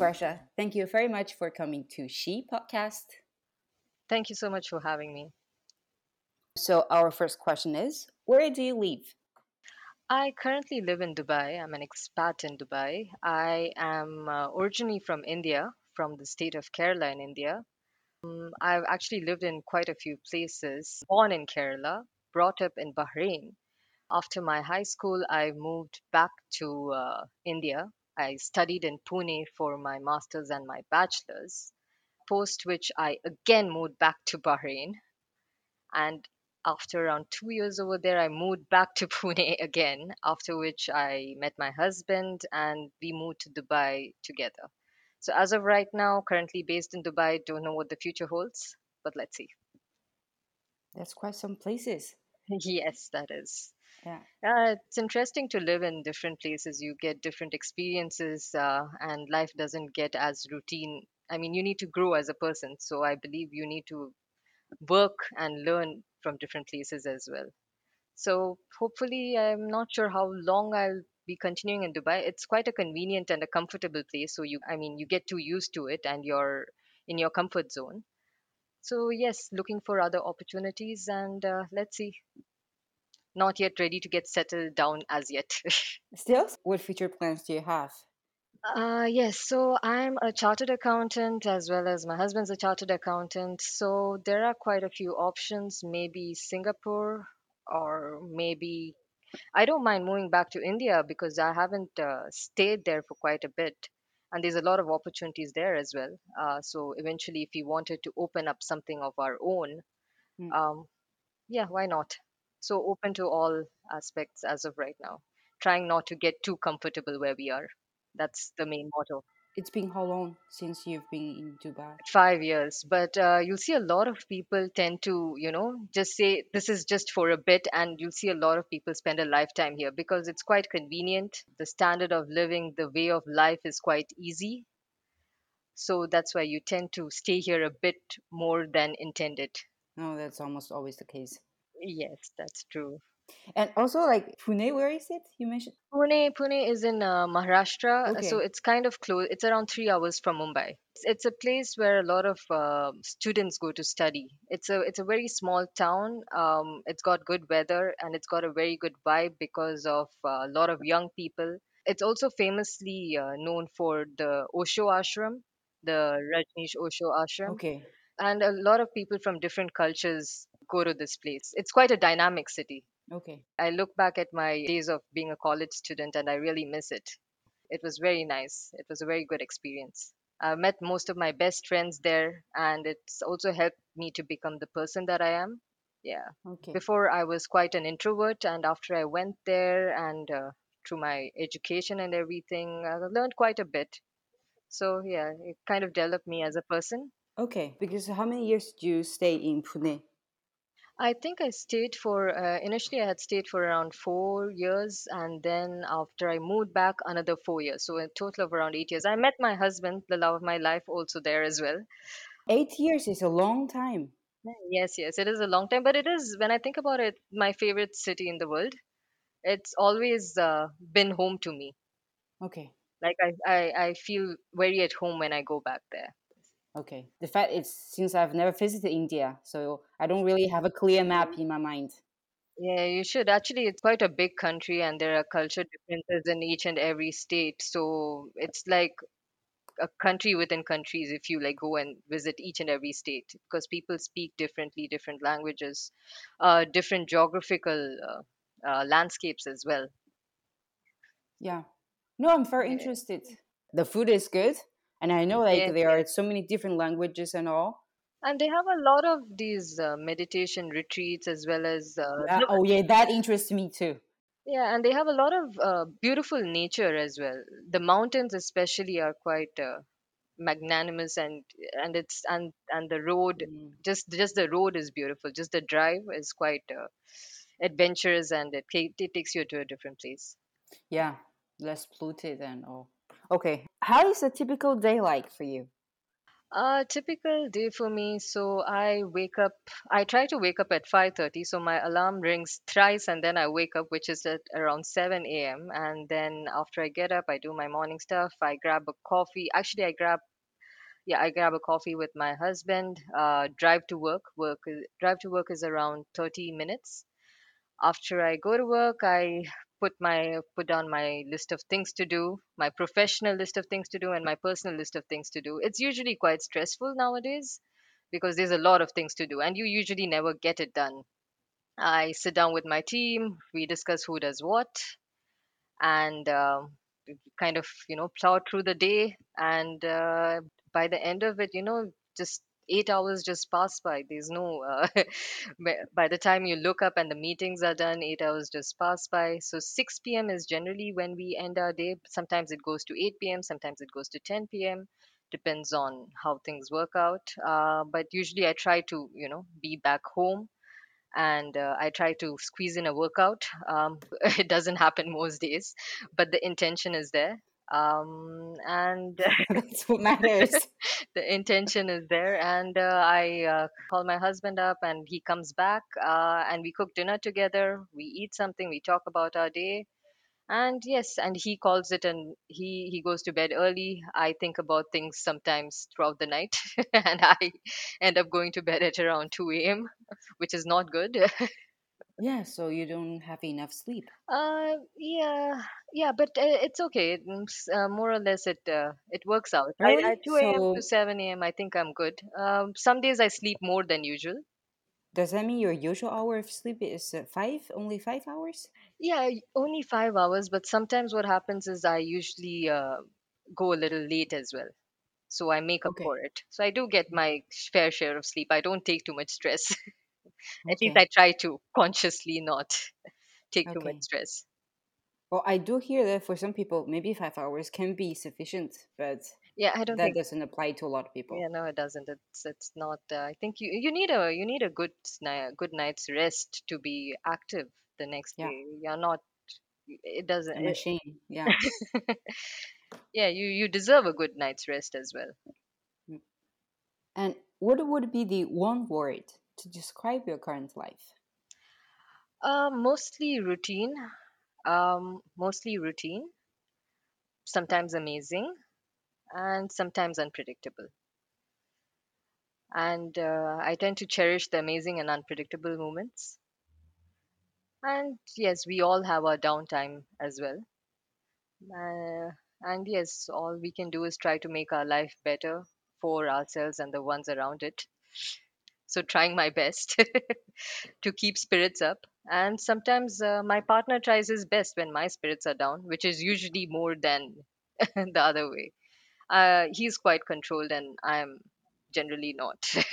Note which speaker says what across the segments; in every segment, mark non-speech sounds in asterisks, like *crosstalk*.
Speaker 1: Varsha, thank you very much for coming to She Podcast.
Speaker 2: Thank you so much for having me.
Speaker 1: So, our first question is Where do you live?
Speaker 2: I currently live in Dubai. I'm an expat in Dubai. I am uh, originally from India, from the state of Kerala in India. Um, I've actually lived in quite a few places. Born in Kerala, brought up in Bahrain. After my high school, I moved back to uh, India. I studied in Pune for my master's and my bachelor's, post which I again moved back to Bahrain. And after around two years over there, I moved back to *laughs* Pune again, after which I met my husband and we moved to Dubai together. So, as of right now, currently based in Dubai, don't know what the future holds, but let's see.
Speaker 1: That's quite some places. *laughs*
Speaker 2: yes, that is.
Speaker 1: Yeah.
Speaker 2: Uh, it's interesting to live in different places. You get different experiences, uh, and life doesn't get as routine. I mean, you need to grow as a person. So, I believe you need to work and learn from different places as well. So hopefully, I'm not sure how long I'll be continuing in Dubai. It's quite a convenient and a comfortable place. So you, I mean, you get too used to it and you're in your comfort zone. So yes, looking for other opportunities and uh, let's see. Not yet ready to get settled down as yet. *laughs*
Speaker 1: Still, what future plans do you have?
Speaker 2: Uh, yes, so I'm a chartered accountant as well as my husband's a chartered accountant. So there are quite a few options, maybe Singapore or maybe I don't mind moving back to India because I haven't uh, stayed there for quite a bit. And there's a lot of opportunities there as well. Uh, so eventually, if we wanted to open up something of our own,
Speaker 1: Mm.
Speaker 2: um, yeah, why not? So open to all aspects as of right now. Trying not to get too comfortable where we are. That's the main motto.
Speaker 1: It's been how long since you've been in Dubai?
Speaker 2: Five years, but uh, you'll see a lot of people tend to, you know, just say this is just for a bit, and you'll see a lot of people spend a lifetime here because it's quite convenient. The standard of living, the way of life is quite easy. So that's why you tend to stay here a bit more than intended.
Speaker 1: No, that's almost always the case.
Speaker 2: Yes, that's true.
Speaker 1: And also, like Pune, where is it? You mentioned.
Speaker 2: Pune, Pune is in uh, Maharashtra, uh, so it's kind of close. It's around three hours from Mumbai. It's, it's a place where a lot of uh, students go to study. It's a it's a very small town. Um, it's got good weather and it's got a very good vibe because of uh, a lot of young people. It's also famously uh, known for the Osho Ashram, the Rajneesh Osho Ashram,
Speaker 1: Okay.
Speaker 2: and a lot of people from different cultures go to this place. It's quite a dynamic city.
Speaker 1: Okay.
Speaker 2: I look back at my days of being a college student and I really miss it. It was very nice. It was a very good experience. I met most of my best friends there, and it's also helped me to become the person that I am. Yeah.
Speaker 1: Okay.
Speaker 2: Before, I was quite an introvert, and after I went there and uh, through my education and everything, I learned quite a bit. So, yeah, it kind of developed me as a person.
Speaker 1: Okay. Because how many years did you stay in Pune?
Speaker 2: I think I stayed for uh, initially I had stayed for around four years, and then after I moved back, another four years. So a total of around eight years. I met my husband, the love of my life, also there as well.
Speaker 1: Eight years is a long time.
Speaker 2: Yes, yes, it is a long time, but it is when I think about it, my favorite city in the world. It's always uh, been home to me.
Speaker 1: Okay.
Speaker 2: Like I, I, I feel very at home when I go back there.
Speaker 1: Okay. The fact is, since I've never visited India, so I don't really have a clear map in my mind.
Speaker 2: Yeah, you should. Actually, it's quite a big country, and there are culture differences in each and every state. So it's like a country within countries if you like go and visit each and every state because people speak differently, different languages, uh, different geographical uh, uh, landscapes as well.
Speaker 1: Yeah. No, I'm very interested. The food is good, and I know like
Speaker 2: Yes,
Speaker 1: there are so many different languages and all.
Speaker 2: And they have a lot of these uh, meditation retreats as well as uh,
Speaker 1: Yeah. Oh yeah, that interests me too.
Speaker 2: yeah, and they have a lot of uh, beautiful nature as well. The mountains especially are quite uh, magnanimous and and it's and and the road
Speaker 1: Mm.
Speaker 2: just just the road is beautiful. Just the drive is quite uh, adventurous and it, it takes you to a different place.
Speaker 1: Yeah, less polluted and all. Okay. How is a typical day like for you?
Speaker 2: A typical day for me. So I wake up. I try to wake up at 5:30. So my alarm rings thrice, and then I wake up, which is at around 7 a.m. And then after I get up, I do my morning stuff. I grab a coffee. Actually, I grab yeah, I grab a coffee with my husband. Uh, drive to work. Work drive to work is around 30 minutes. After I go to work, I put my put down my list of things to do, my professional list of things to do, and my personal list of things to do. It's usually quite stressful nowadays because there's a lot of things to do, and you usually never get it done. I sit down with my team, we discuss who does what, and uh, kind of you know plow through the day and uh, by the end of it you know just eight hours just pass by. There's no uh, *laughs* by the time you look up and the meetings are done eight hours just pass by. So 6 p.m is generally when we end our day. Sometimes it goes to 8 p.m sometimes it goes to 10 p.m depends on how things work out. Uh, but usually i try to you know be back home and uh, I try to squeeze in a workout. Um, *laughs* it doesn't happen most days, but the intention is there. Um, and *laughs* *laughs*
Speaker 1: That's what matters. *laughs*
Speaker 2: the intention is there. And uh, I uh, call my husband up, and he comes back, uh, and we cook dinner together. We eat something, we talk about our day, and yes, and he calls it and he he goes to bed early. I think about things sometimes throughout the night and I end up going to bed at around 2 a.m., which is not good.
Speaker 1: Yeah, so you don't have enough sleep.
Speaker 2: Uh, yeah, yeah, but uh, it's okay. It, mm, s- uh, more or less, it uh, it works out. I,
Speaker 1: Really?
Speaker 2: 2 a.m. to
Speaker 1: So
Speaker 2: 7 a.m., I think I'm good. Um, some days I sleep more than usual.
Speaker 1: does that mean your usual hour of sleep is uh, five? Only five hours?
Speaker 2: Yeah, y- only five hours, but sometimes what happens is I usually uh, go a little late as well. so I make up
Speaker 1: Okay.
Speaker 2: for it. So I do get my fair share of sleep. I don't take too much stress. *laughs* At least I try to consciously not take too much stress.
Speaker 1: Well, I do hear that for some people, maybe five hours can be sufficient, but
Speaker 2: Yeah, I don't
Speaker 1: that
Speaker 2: think.
Speaker 1: doesn't apply to a lot of people.
Speaker 2: Yeah, no, it doesn't. It's it's not. Uh, I think you you need a you need a good ni- good night's rest to be active the next
Speaker 1: Yeah,
Speaker 2: day. You're not. It doesn't.
Speaker 1: a
Speaker 2: It,
Speaker 1: machine. Yeah. *laughs*
Speaker 2: yeah, you you deserve a good night's rest as well.
Speaker 1: Mm. And what would be the one word to describe your current life?
Speaker 2: Uh, mostly routine. Um, mostly routine. Sometimes amazing and sometimes unpredictable. And uh, I tend to cherish the amazing and unpredictable moments. And yes, we all have our downtime as well. Uh, and yes, all we can do is try to make our life better for ourselves and the ones around it. So, trying my best *laughs* to keep spirits up. And sometimes uh, my partner tries his best when my spirits are down, which is usually more than *laughs* the other way. Uh, he's quite controlled, and I'm generally not. *laughs*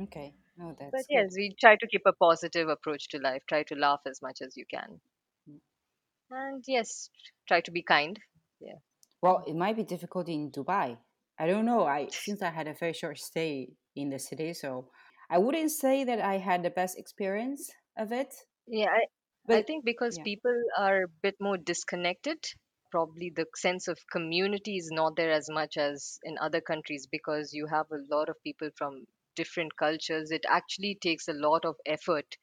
Speaker 1: Okay. Oh,
Speaker 2: But
Speaker 1: that's good.
Speaker 2: yes, we try to keep a positive approach to life, try to laugh as much as you can.
Speaker 1: Mm.
Speaker 2: And yes, try to be kind. Yeah.
Speaker 1: Well, it might be difficult in Dubai. I don't know. I since I had a very short stay in the city, so I wouldn't say that I had the best experience of it.
Speaker 2: Yeah, I, I think because
Speaker 1: yeah,
Speaker 2: people are a bit more disconnected, probably the sense of community is not there as much as in other countries because you have a lot of people from different cultures. It actually takes a lot of effort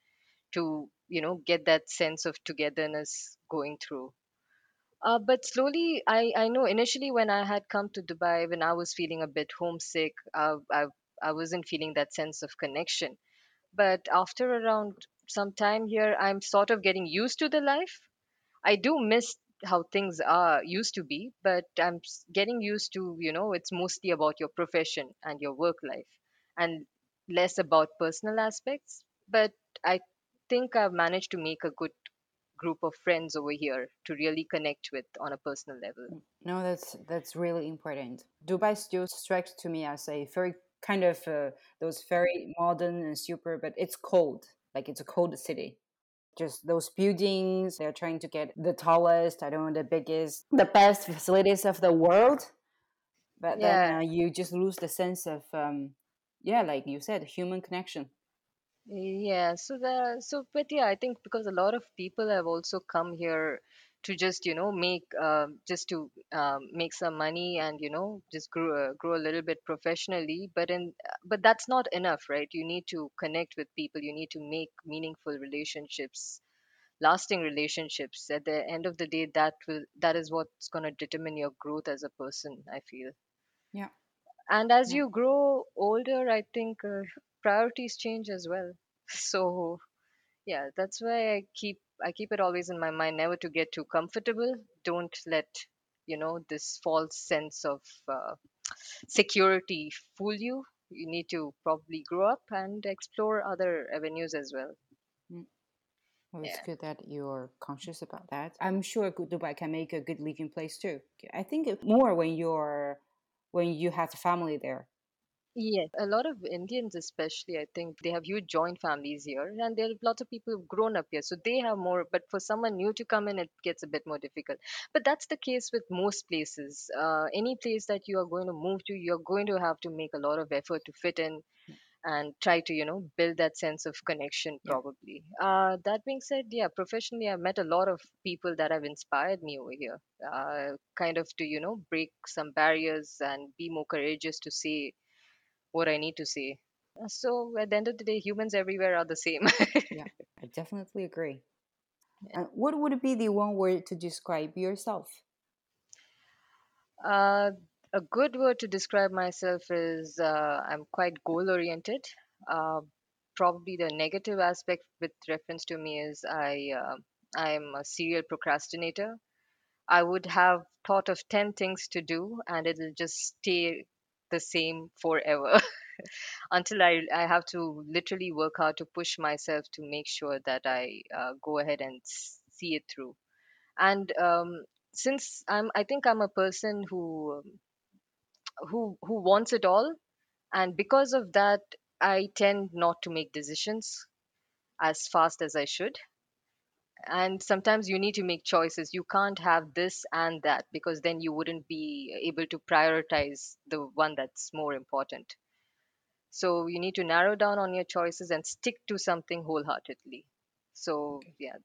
Speaker 2: to, you know, get that sense of togetherness going through. Uh, but slowly, I, I know initially when I had come to Dubai, when I was feeling a bit homesick, uh, I, I wasn't feeling that sense of connection. But after around some time here, I'm sort of getting used to the life. I do miss how things are used to be, but I'm getting used to, you know, it's mostly about your profession and your work life and less about personal aspects. But I think I've managed to make a good group of friends over here to really connect with on a personal level.
Speaker 1: mm, no, that's that's really important. Dubai still strikes to me as a very kind of uh, those very modern and super, but it's cold. Like it's a cold city. Just those buildings, they're trying to get the tallest, I don't know, the biggest, the best facilities of the world. But then uh, you just lose the sense of, um, yeah, like you said, human connection.
Speaker 2: yeah. So the so but yeah, I think because a lot of people have also come here to just you know make um, just to um, make some money and you know just grow uh, grow a little bit professionally but in but that's not enough right? You need to connect with people. You need to make meaningful relationships lasting relationships. At the end of the day that will that is what's going to determine your growth as a person i feel.
Speaker 1: Yeah.
Speaker 2: and as
Speaker 1: Yeah.
Speaker 2: you grow older i think uh, priorities change as well. *laughs* So yeah that's why i keep i keep it always in my mind never to get too comfortable don't let you know this false sense of uh, security fool you you need to probably grow up and explore other avenues as well
Speaker 1: Mm. Well, it's
Speaker 2: yeah
Speaker 1: good that you're conscious about that. I'm sure good- Dubai can make a good living place too. I think more when you're when you have family there.
Speaker 2: Yes, a lot of Indians, especially, I think they have huge joint families here, and there are lots of people who've grown up here, so they have more. But for someone new to come in, it gets a bit more difficult. But that's the case with most places. Uh, any place that you are going to move to, you're going to have to make a lot of effort to fit in and try to, you know, build that sense of connection,
Speaker 1: Yeah.
Speaker 2: probably. Uh, that being said, yeah, professionally, I've met a lot of people that have inspired me over here, uh, kind of to, you know, break some barriers and be more courageous to say what I need to say. Uh, So at the end of the day, humans everywhere are the same.
Speaker 1: Yeah, *laughs* I definitely agree. And what would be the one word to describe yourself?
Speaker 2: uh, a good word to describe myself is uh, I'm quite goal oriented. Uh, probably the negative aspect with reference to me is I uh, I'm a serial procrastinator. I would have thought of 10 things to do and it'll just stay the same forever *laughs* until I, I have to literally work hard to push myself to make sure that I uh, go ahead and see it through. And um, since I'm, I think I'm a person who um, who who wants it all, and because of that, I tend not to make decisions as fast as I should. And sometimes you need to make choices. You can't have this and that because then you wouldn't be able to prioritize the one that's more important. So you need to narrow down on your choices and stick to something wholeheartedly. So yeah,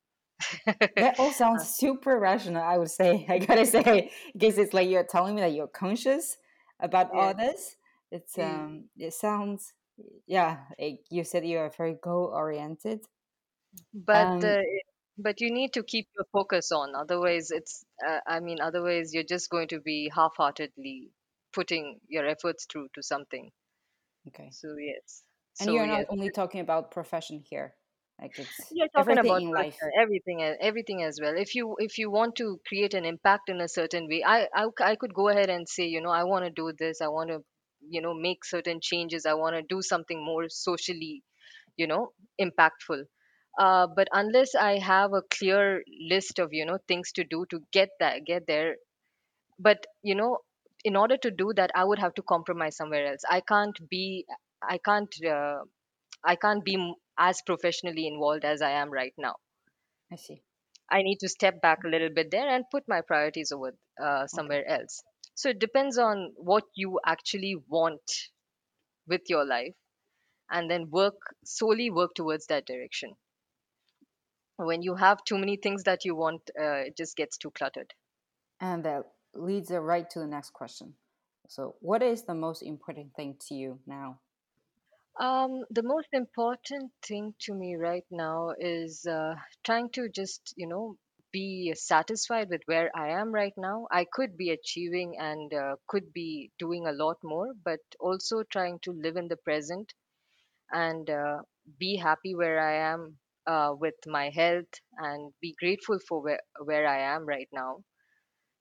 Speaker 1: That all *laughs*
Speaker 2: Uh,
Speaker 1: sounds super rational, I would say. *laughs* I gotta say, because it's like you're telling me that you're conscious about
Speaker 2: yeah.
Speaker 1: all this. It's
Speaker 2: E-
Speaker 1: um, it sounds, yeah. Like you said, you're very goal oriented.
Speaker 2: But
Speaker 1: Um,
Speaker 2: uh, but you need to keep your focus on. Otherwise, it's uh, I mean, otherwise you're just going to be half-heartedly putting your efforts through to something.
Speaker 1: okay.
Speaker 2: So yes.
Speaker 1: And
Speaker 2: So
Speaker 1: you're not
Speaker 2: yes.
Speaker 1: only talking about profession here. Like it's
Speaker 2: You're talking
Speaker 1: everything
Speaker 2: about
Speaker 1: in life.
Speaker 2: personal, everything, a- everything as well. If you if you want to create an impact in a certain way, I I, c- I could go ahead and say, you know, I want to do this. I want to, you know, make certain changes. I want to do something more socially, you know, impactful. Uh, but unless I have a clear list of, you know, things to do to get that get there, but you know, in order to do that, I would have to compromise somewhere else. I can't be I can't uh, I can't be m- as professionally involved as I am right now.
Speaker 1: I see.
Speaker 2: I need to step back a little bit there and put my priorities over uh,
Speaker 1: Okay.
Speaker 2: somewhere else. So it depends on what you actually want with your life and then work solely work towards that direction. When you have too many things that you want, uh, it just gets too cluttered.
Speaker 1: And that leads us right to the next question. So, what is the most important thing to you now?
Speaker 2: Um, the most important thing to me right now is uh, trying to just, you know, be satisfied with where I am right now. I could be achieving and uh, could be doing a lot more, but also trying to live in the present and uh, be happy where I am uh, with my health and be grateful for where, where I am right now.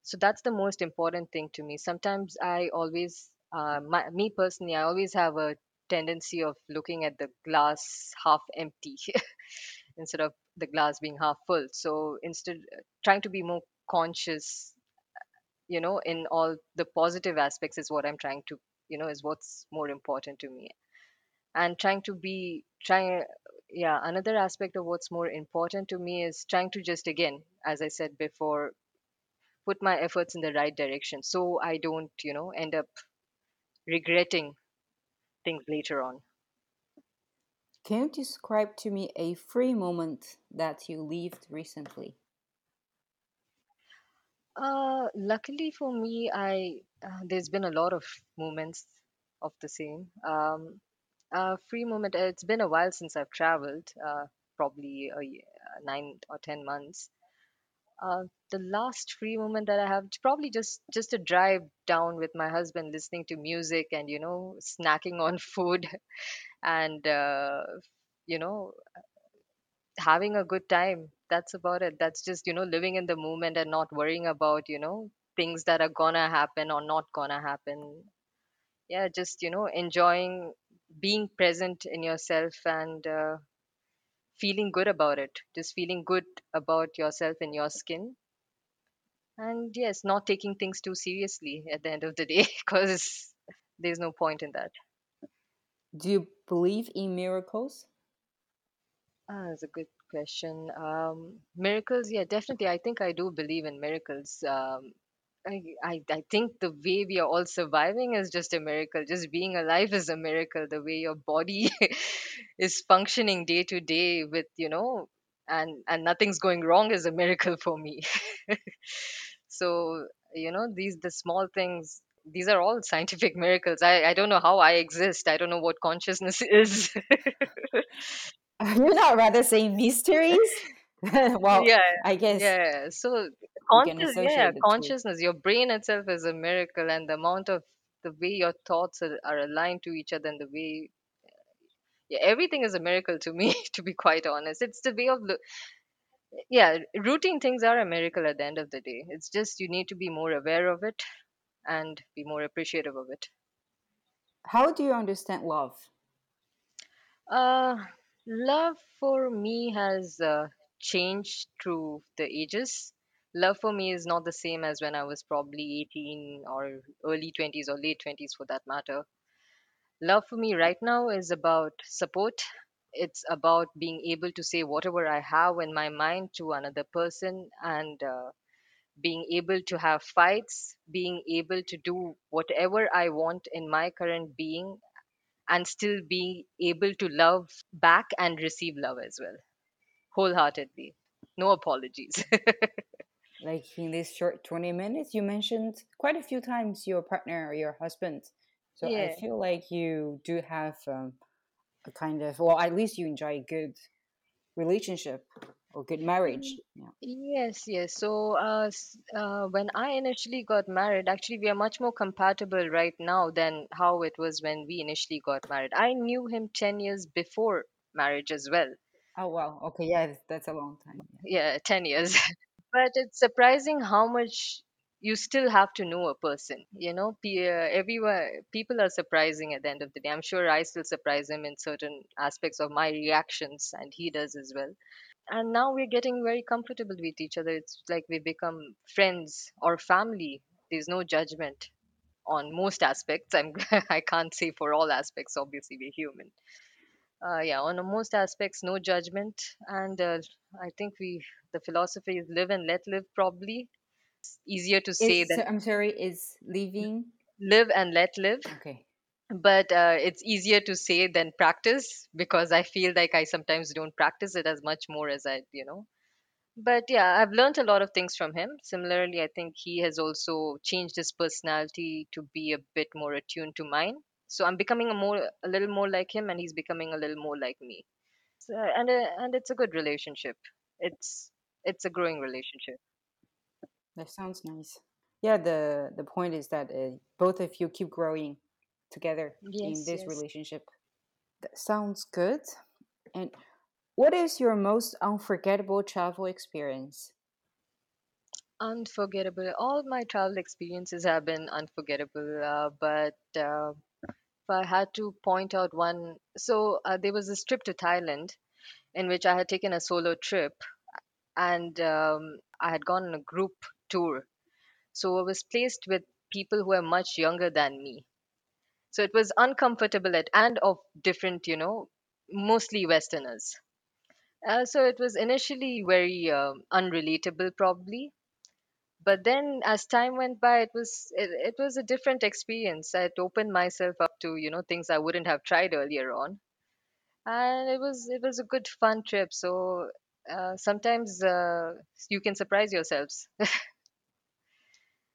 Speaker 2: So that's the most important thing to me. Sometimes i always uh, my, me personally i always have a tendency of looking at the glass half empty *laughs* instead of the glass being half full. So instead trying to be more conscious you know in all the positive aspects is what i'm trying to you know is what's more important to me. And trying to be trying yeah another aspect of what's more important to me is trying to just again as i said before put my efforts in the right direction so I don't, you know, end up regretting things later on.
Speaker 1: Can you describe to me a free moment that you lived recently?
Speaker 2: Uh, luckily for me, I uh, there's been a lot of moments of the same. Um, uh, free moment. uh, It's been a while since I've traveled. Uh, probably a uh, nine or ten months. Uh, the last free moment that I have, probably just just a drive down with my husband, listening to music and you know snacking on *laughs* food and uh, you know having a good time. That's about it. That's just, you know, living in the moment and not worrying about, you know, things that are gonna happen or not gonna happen. Yeah, just, you know, enjoying being present in yourself and uh, feeling good about it. Just feeling good about yourself and your skin. And yes, not taking things too seriously at the end of the day *laughs* because there's no point in that.
Speaker 1: Do you believe in miracles?
Speaker 2: Ah, that's a good question. Um, miracles, yeah, definitely. I think I do believe in miracles. Um, I, I, think the way we are all surviving is just a miracle. Just being alive is a miracle. The way your body *laughs* is functioning day to day with, you know, and and nothing's going wrong is a miracle *laughs* for me. *laughs* So, you know, these the small things, these are all scientific miracles. I, I don't know how I exist. I don't know what consciousness is.
Speaker 1: You're not rather saying mysteries? *laughs* well,
Speaker 2: Yeah,
Speaker 1: I guess
Speaker 2: yeah. So
Speaker 1: can
Speaker 2: conscious, yeah,
Speaker 1: associate the two.
Speaker 2: consciousness. Your brain itself is a miracle, and the amount of the way your thoughts are, are aligned to each other, and the way, yeah, everything is a miracle to me. *laughs* To be quite honest, it's the way of look. Yeah, routine things are a miracle at the end of the day. It's just you need to be more aware of it and be more appreciative of it.
Speaker 1: How do you understand love?
Speaker 2: Uh, love for me has uh, changed through the ages. Love for me is not the same as when I was probably 18 or early 20s or late 20s for that matter. Love for me right now is about support. It's about being able to say whatever I have in my mind to another person and uh, being able to have fights, being able to do whatever I want in my current being and still be able to love back and receive love as well, wholeheartedly. No apologies. *laughs*
Speaker 1: Like in this short 20 minutes, you mentioned quite a few times your partner or your husband. So I feel like you do have um, a kind of, well, at least you enjoy a good relationship or good marriage. Yeah.
Speaker 2: Yes, yes. So, uh, uh, when I initially got married, actually, we are much more compatible right now than how it was when we initially got married. I knew him 10 years before marriage as well.
Speaker 1: Oh, wow. Okay. Yeah, that's a long time.
Speaker 2: Yeah, 10 years. *laughs* But it's surprising how much you still have to know a person. You know, uh, everywhere people are surprising at the end of the day. I'm sure I still surprise him in certain aspects of my reactions, and he does as well. And now we're getting very comfortable with each other. It's like we become friends or family. There's no judgment on most aspects. I'm *laughs* I can't say for all aspects. Obviously, we're human. Uh, yeah, on most aspects, no judgment, and uh, I think we the philosophy is live and let live. Probably easier to say
Speaker 1: Is, so,
Speaker 2: than
Speaker 1: I'm sorry, is leaving?
Speaker 2: live and let live,
Speaker 1: Okay.
Speaker 2: but uh, it's easier to say than practice because I feel like I sometimes don't practice it as much more as I, you know. But yeah, I've learned a lot of things from him. Similarly, I think he has also changed his personality to be a bit more attuned to mine. So I'm becoming a more, a little more like him, and he's becoming a little more like me. So, and uh, and it's a good relationship. It's it's a growing relationship.
Speaker 1: That sounds nice. Yeah, the, the point is that uh, both of you keep growing together in this
Speaker 2: yes.
Speaker 1: relationship. That sounds good. And what is your most unforgettable travel experience?
Speaker 2: Unforgettable. All my travel experiences have been unforgettable. Uh, but uh, I had to point out one, so uh, there was this trip to Thailand in which I had taken a solo trip, and um, I had gone on a group tour. So I was placed with people who are much younger than me. So it was uncomfortable at and of different, you know, mostly Westerners. Uh, so it was initially very um, unrelatable, probably. But then, as time went by, it was it, it was a different experience. It opened myself up to you know things I wouldn't have tried earlier on, and it was it was a good fun trip. So uh, sometimes uh, you can surprise yourselves. *laughs*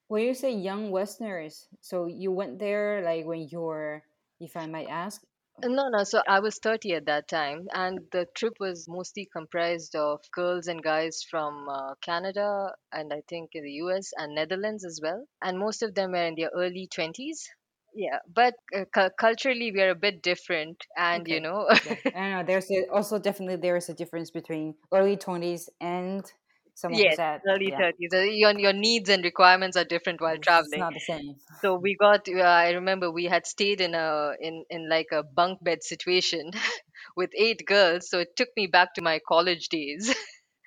Speaker 1: When you say young Westerners, so you went there like when you're, if I might ask,
Speaker 2: No, no. So I was 30 at that time, and the trip was mostly comprised of girls and guys from uh, Canada and I think in the US and Netherlands as well. And most of them were in their early 20s. Yeah, but uh, cu- culturally, we are a bit different. And, you
Speaker 1: okay,
Speaker 2: know,
Speaker 1: yeah, I know there's a, also definitely there is a difference between early twenties and someone
Speaker 2: yes,
Speaker 1: at
Speaker 2: early
Speaker 1: yeah,
Speaker 2: 30s. Uh, Your, your needs and requirements are different while
Speaker 1: it's, it's
Speaker 2: traveling.
Speaker 1: not the same.
Speaker 2: So we got, uh, I remember we had stayed in a in in like a bunk bed situation *laughs* with eight girls. So it took me back to my college days.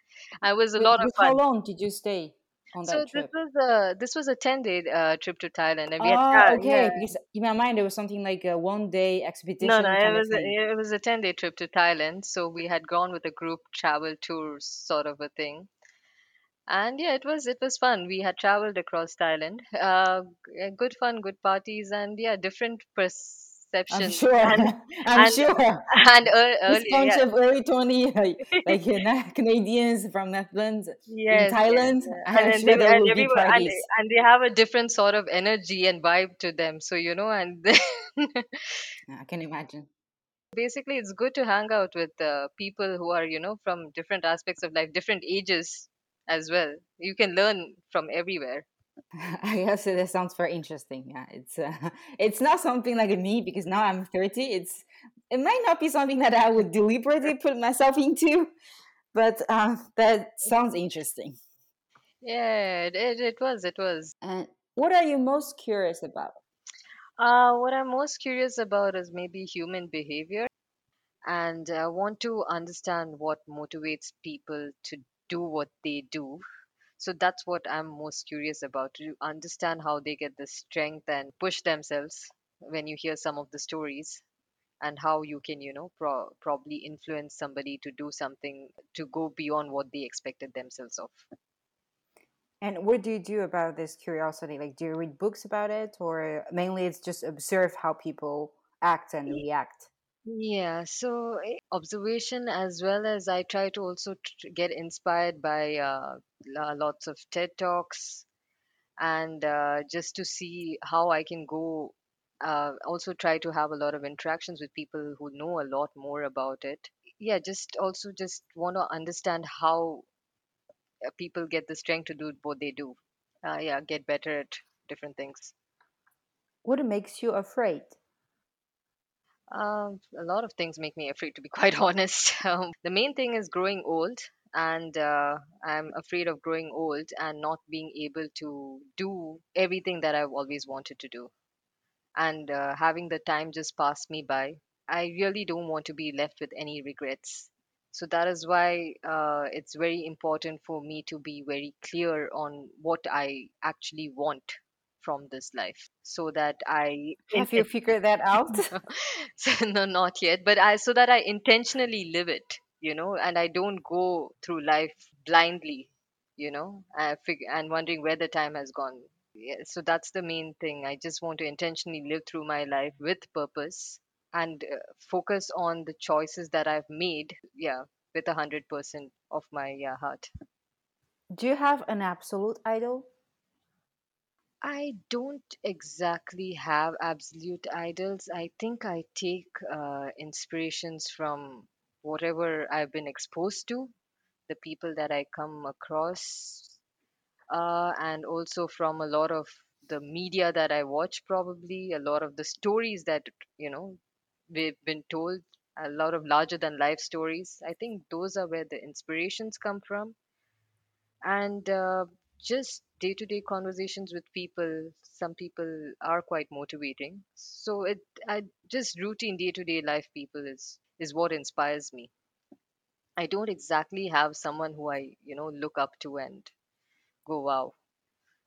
Speaker 2: *laughs* I was a
Speaker 1: With
Speaker 2: lot of
Speaker 1: with how long did you stay on
Speaker 2: So
Speaker 1: that
Speaker 2: this was a this was a 10 day uh, trip to Thailand, and we had
Speaker 1: Oh,
Speaker 2: yeah
Speaker 1: okay. Because in my mind, it was something like a one day
Speaker 2: expedition no
Speaker 1: no
Speaker 2: it was a, it was a 10 day trip to Thailand. So we had gone with a group travel tour sort of a thing, and yeah it was it was fun. We had traveled across Thailand, uh, g- good fun, good parties, and yeah different
Speaker 1: I'm
Speaker 2: perceptions
Speaker 1: sure.
Speaker 2: and *laughs*
Speaker 1: I'm
Speaker 2: and
Speaker 1: sure.
Speaker 2: and ear *laughs*
Speaker 1: This
Speaker 2: earlier
Speaker 1: bunch
Speaker 2: yeah
Speaker 1: of early 20 like, like uh, *laughs* Na- Canadians from Netherlands in
Speaker 2: Yes, yes,
Speaker 1: Thailand,
Speaker 2: yeah. And
Speaker 1: I'm
Speaker 2: then they
Speaker 1: sure there
Speaker 2: and
Speaker 1: will be
Speaker 2: everyone and
Speaker 1: parties.
Speaker 2: and they have a different sort of energy and vibe to them. So you know, and then
Speaker 1: I can imagine.
Speaker 2: basically it's good to hang out with uh, people who are you know from different aspects of life, different ages as well. You can learn from everywhere. *laughs*
Speaker 1: I guess that sounds very interesting. Yeah, it's uh, *laughs* it's not something like me because now I'm 30. It's it might not be something that I would deliberately *laughs* put myself into, but uh, that sounds interesting.
Speaker 2: Yeah, it, it, it was, it was.
Speaker 1: And what are you most curious about?
Speaker 2: Uh, what I'm most curious about is maybe human behavior, and I want to understand what motivates people to do what they do So that's what I'm most curious about to understand how they get the strength and push themselves when you hear some of the stories and how you can, you know, pro- probably influence somebody to do something to go beyond what they expected themselves of.
Speaker 1: And what do you do about this curiosity? Like, do you read books about it, or mainly it's just observe how people act and
Speaker 2: Y-
Speaker 1: react?
Speaker 2: Yeah, so eh, observation as well as I try to also tr- get inspired by uh, lo- lots of TED Talks and uh, just to see how I can go. Uh, also try to have a lot of interactions with people who know a lot more about it. Yeah, just also just want to understand how uh, people get the strength to do what they do. Uh, yeah, get better at different things.
Speaker 1: What makes you afraid?
Speaker 2: Um, a lot of things make me afraid, to be *laughs* quite honest. Um, the main thing is growing old, and uh, I'm afraid of growing old and not being able to do everything that I've always wanted to do. and uh, having the time just pass me by. I really don't want to be left with any regrets. So that is why uh, it's very important for me to be very clear on what I actually want from this life so that I in,
Speaker 1: Have you figured that out? *laughs*
Speaker 2: so, no not yet but I so that I intentionally live it you know and I don't go through life blindly you know uh, fig- and wondering where the time has gone yeah, so that's the main thing. I just want to intentionally live through my life with purpose and uh, focus on the choices that I've made. Yeah, with a hundred percent of my yeah, heart.
Speaker 1: do you have an absolute idol?
Speaker 2: I don't exactly have absolute idols. I think I take uh, inspirations from whatever I've been exposed to, the people that I come across, uh, and also from a lot of the media that I watch, probably a lot of the stories that you know we've been told, a lot of larger than life stories. I think those are where the inspirations come from, and uh, just day to day conversations with people. Some people are quite motivating, so it I just routine day to day life people is is what inspires me. I don't exactly have someone who I you know look up to and go wow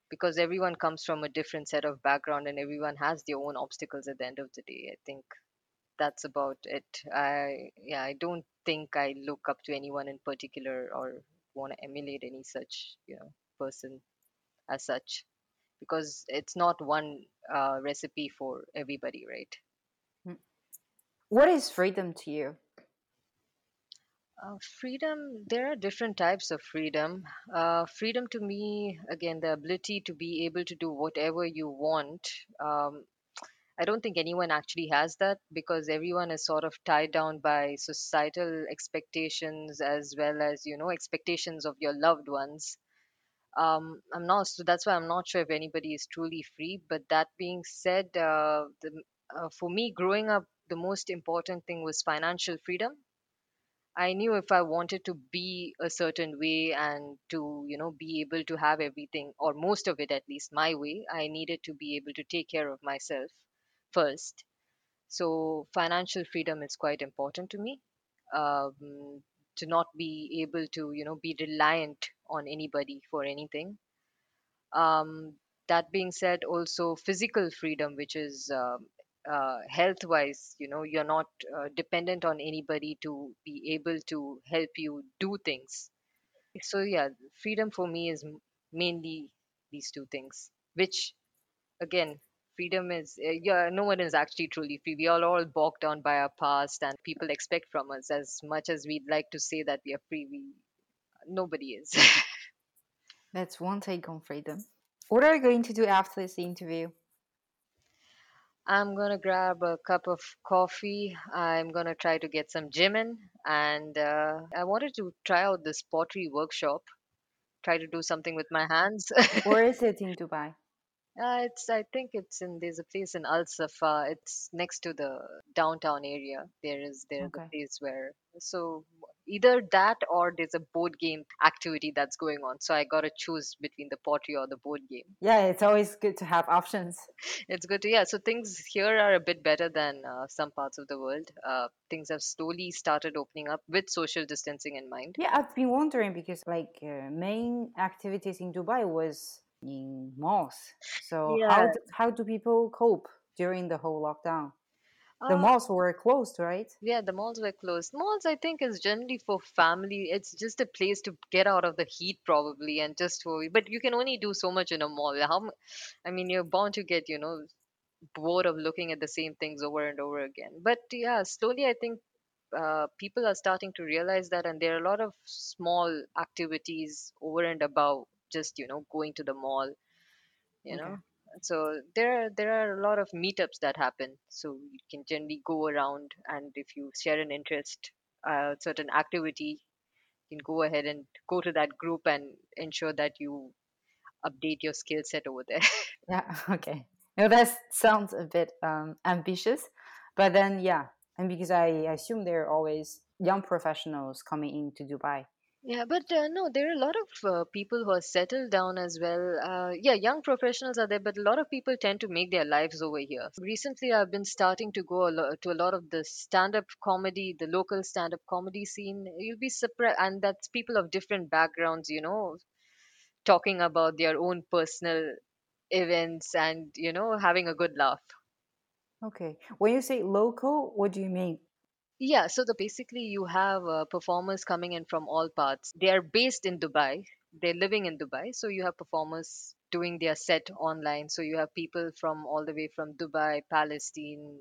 Speaker 2: because everyone comes from a different set of background and everyone has their own obstacles at the end of the day i think that's about it i yeah i don't think i look up to anyone in particular or want to emulate any such you know person as such because it's not one uh, recipe for everybody right
Speaker 1: Mm. What is freedom to you?
Speaker 2: Uh, freedom, there are different types of freedom. Uh, freedom to me, again, the ability to be able to do whatever you want. Um, I don't think anyone actually has that because everyone is sort of tied down by societal expectations as well as, you know, expectations of your loved ones. Um, I'm not, so that's why I'm not sure if anybody is truly free. But that being said, uh, the, uh, for me, growing up, the most important thing was financial freedom I knew if I wanted to be a certain way and to, you know, be able to have everything or most of it at least my way, I needed to be able to take care of myself first. So financial freedom is quite important to me. Um, to not be able to, you know, be reliant on anybody for anything. Um, that being said, also physical freedom, which is um, uh, health wise, you know, you're not uh, dependent on anybody to be able to help you do things. So, yeah, freedom for me is m- mainly these two things, which again, freedom is, uh, yeah, no one is actually truly free. We are all bogged down by our past, and people expect from us as much as we'd like to say that we are free, we nobody is.
Speaker 1: That's one take on freedom. What are you going to do after this interview?
Speaker 2: I'm gonna grab a cup of coffee. I'm gonna try to get some gym in, and uh, I wanted to try out this pottery workshop. Try to do something with my hands. *laughs*
Speaker 1: Where is it in Dubai?
Speaker 2: Uh, it's I think it's in there's a place in Al Safa. It's next to the downtown area. There is there's a
Speaker 1: Okay.
Speaker 2: place where so either that or there's a board game activity that's going on. So I gotta choose between the pottery or the board game.
Speaker 1: Yeah, it's always good to have options. *laughs*
Speaker 2: It's good to yeah. So things here are a bit better than uh, some parts of the world. Uh, things have slowly started opening up with social distancing in mind.
Speaker 1: Yeah, I've been wondering because like uh, main activities in Dubai was in malls. So how do, how do people cope during the whole lockdown? The
Speaker 2: Uh,
Speaker 1: malls were closed, right?
Speaker 2: yeah, the malls were closed. Malls, I think, is generally for family. It's just a place to get out of the heat, probably, and just for. But you can only do so much in a mall. How? I mean, you're bound to get, you know, bored of looking at the same things over and over again. But yeah, slowly, I think uh, people are starting to realize that, and there are a lot of small activities over and above just, you know, going to the mall you
Speaker 1: Okay.
Speaker 2: know so there are there are a lot of meetups that happen so you can generally go around and if you share an interest uh, certain activity you can go ahead and go to that group and ensure that you update your skill set over there *laughs*
Speaker 1: Yeah, *laughs* okay. Now that sounds a bit um, ambitious, but then yeah, and because I assume there are always young professionals coming into Dubai.
Speaker 2: Yeah but uh, no there are a lot of uh, people who are settled down as well uh, yeah young professionals are there but a lot of people tend to make their lives over here recently i've been starting to go a to a lot of the stand-up comedy the local stand-up comedy scene you'll be surprised and that's people of different backgrounds you know talking about their own personal events and you know having a good laugh
Speaker 1: Okay. When you say local, what do you mean?
Speaker 2: Yeah so the basically you have uh, performers coming in from all parts they are based in dubai they're living in dubai so you have performers doing their set online so you have people from all the way from dubai palestine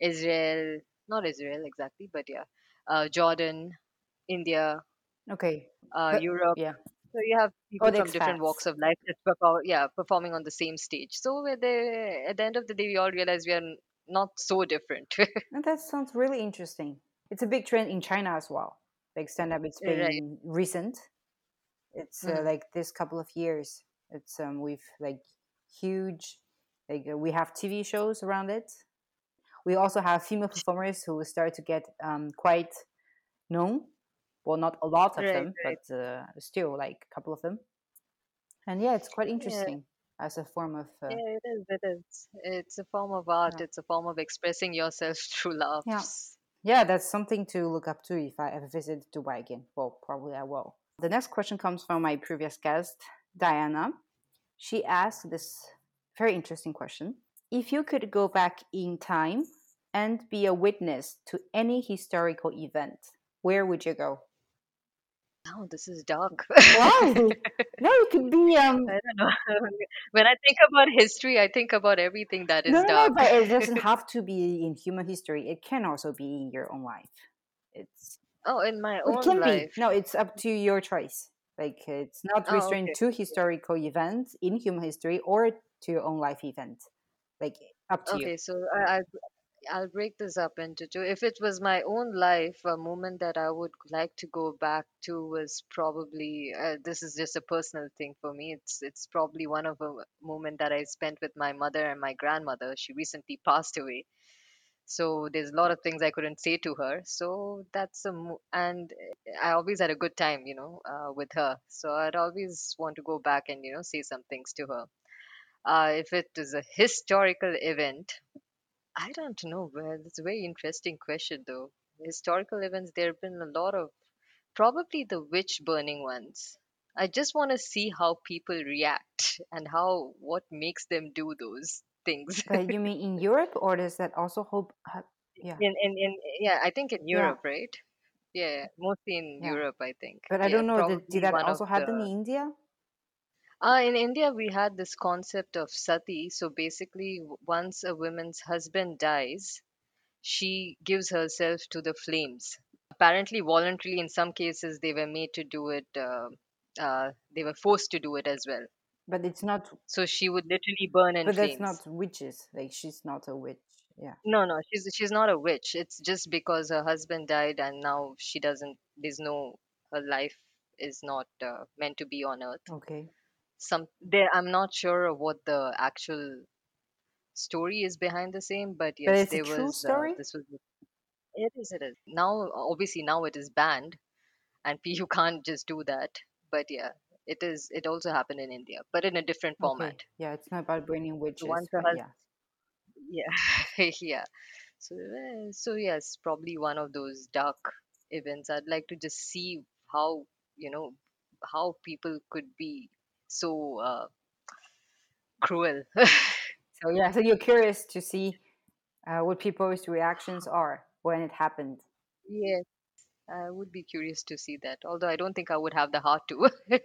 Speaker 2: israel not israel exactly but yeah uh, jordan india
Speaker 1: Okay.
Speaker 2: uh,
Speaker 1: But
Speaker 2: europe
Speaker 1: yeah.
Speaker 2: So you have
Speaker 1: Oh,
Speaker 2: people
Speaker 1: the
Speaker 2: from different
Speaker 1: expats.
Speaker 2: walks of life yeah, performing on the same stage. So we're at the end of the day, we all realize we are not so different. *laughs*
Speaker 1: That sounds really interesting. It's a big trend in China as well. Like stand up, it's been recent. It's uh,
Speaker 2: Mhm.
Speaker 1: like this couple of years. It's um we've like huge, like uh, we have TV shows around it. We also have female performers who start to get um quite known. Well, not a lot of
Speaker 2: Right,
Speaker 1: them,
Speaker 2: right.
Speaker 1: but uh, still like a couple of them. And yeah, it's quite
Speaker 2: Yeah,
Speaker 1: interesting as a form of uh,
Speaker 2: yeah, it is. It is. It's a form of art.
Speaker 1: yeah.
Speaker 2: It's a form of expressing yourself *laughs* through
Speaker 1: love.
Speaker 2: Yeah.
Speaker 1: Yeah, that's something to look up to if I ever visit Dubai again. Well, probably I will. The next question comes from my previous guest, Diana. She asked this very interesting question. If you could go back in time and be a witness to any historical event, where would you go?
Speaker 2: Oh, this is dark.
Speaker 1: Why? *laughs* No, it could be um
Speaker 2: I don't know. *laughs* When I think about history, I think about everything that is
Speaker 1: no
Speaker 2: is
Speaker 1: no no,
Speaker 2: dark.
Speaker 1: but it doesn't *laughs* have to be in human history. It can also be in your own life. It's
Speaker 2: Oh, in my own It
Speaker 1: can be. No, it's up to your choice. Like it's not
Speaker 2: Oh,
Speaker 1: restrained
Speaker 2: okay.
Speaker 1: to historical events in human history or to your own life event. Like up to you.
Speaker 2: Okay, so I, I I'll break this up into two. If it was my own life, a moment that I would like to go back to was probably uh, this is just a personal thing for me. It's it's probably one of a moment that I spent with my mother and my grandmother. She recently passed away, so there's a lot of things I couldn't say to her. So that's a mo- and I always had a good time, you know, uh, with her. So I'd always want to go back and you know say some things to her. Uh, if it is a historical event. I don't know. Well, it's a very interesting question, though. Historical events, there have been a lot of probably the witch burning ones. I just want to see how people react and how what makes them do those things.
Speaker 1: But you mean in Europe or does that also hope ha- yeah.
Speaker 2: In, in, in yeah, I think in
Speaker 1: Yeah.
Speaker 2: Europe, right? Yeah, mostly in
Speaker 1: Yeah.
Speaker 2: Europe, I think.
Speaker 1: But I
Speaker 2: Yeah,
Speaker 1: don't know did,
Speaker 2: probably
Speaker 1: did that
Speaker 2: one of
Speaker 1: also happen
Speaker 2: the
Speaker 1: in India?
Speaker 2: Uh, in India, we had this concept of sati. So basically, w- once a woman's husband dies, she gives herself to the flames. Apparently, voluntarily, in some cases, they were made to do it, uh, uh, they were forced to do it as well.
Speaker 1: But it's not
Speaker 2: So she would literally burn in
Speaker 1: but that's
Speaker 2: flames.
Speaker 1: not witches. Like she's not a witch. Yeah.
Speaker 2: No, no, she's she's not a witch. It's just because her husband died and now she doesn't, there's no, her life is not uh, meant to be on earth.
Speaker 1: Okay.
Speaker 2: Some there, I'm not sure of what the actual story is behind the same, but
Speaker 1: But
Speaker 2: yes,
Speaker 1: it's a
Speaker 2: there
Speaker 1: true
Speaker 2: was uh,
Speaker 1: story?
Speaker 2: this was it is it is now obviously now it is banned and *laughs* you can't just do that. But yeah, it is it also happened in India, but in a different
Speaker 1: Okay.
Speaker 2: format.
Speaker 1: Yeah, it's not about burning
Speaker 2: So
Speaker 1: witches,
Speaker 2: once her
Speaker 1: but
Speaker 2: husband,
Speaker 1: yeah. *laughs*
Speaker 2: yeah, *laughs* yeah. So uh, so yes, probably one of those dark events. I'd like to just see how you know how people could be so uh, cruel. *laughs*
Speaker 1: So yeah, so you're curious to see uh, what people's reactions are when it happened.
Speaker 2: Yes, I would be curious to see that. Although I don't think I would have the heart to. *laughs*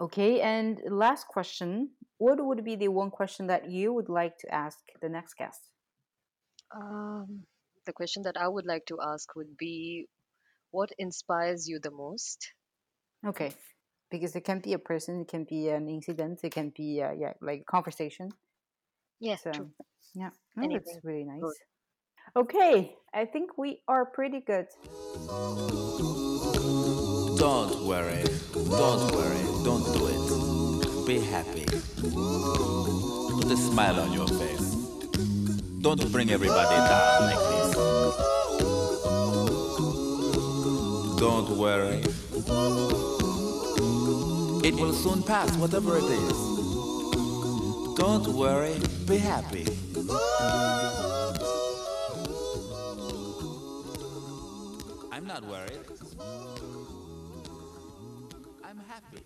Speaker 1: Okay, and last question. What would be the one question that you would like to ask the next guest?
Speaker 2: Um, the question that I would like to ask would be, what inspires you the most?
Speaker 1: Okay. Because it can be a person, it can be an incident, it can be uh, yeah, like conversation.
Speaker 2: Yeah,
Speaker 1: So
Speaker 2: true.
Speaker 1: yeah, no, that's
Speaker 2: Anything.
Speaker 1: really
Speaker 2: Good.
Speaker 1: nice. Okay, I think we are pretty good.
Speaker 3: Don't worry, don't worry, don't do it. Be happy. Put a smile on your face. Don't bring everybody down like this. Don't worry. It will soon pass, whatever it is. Don't worry, be happy. I'm not worried. I'm happy.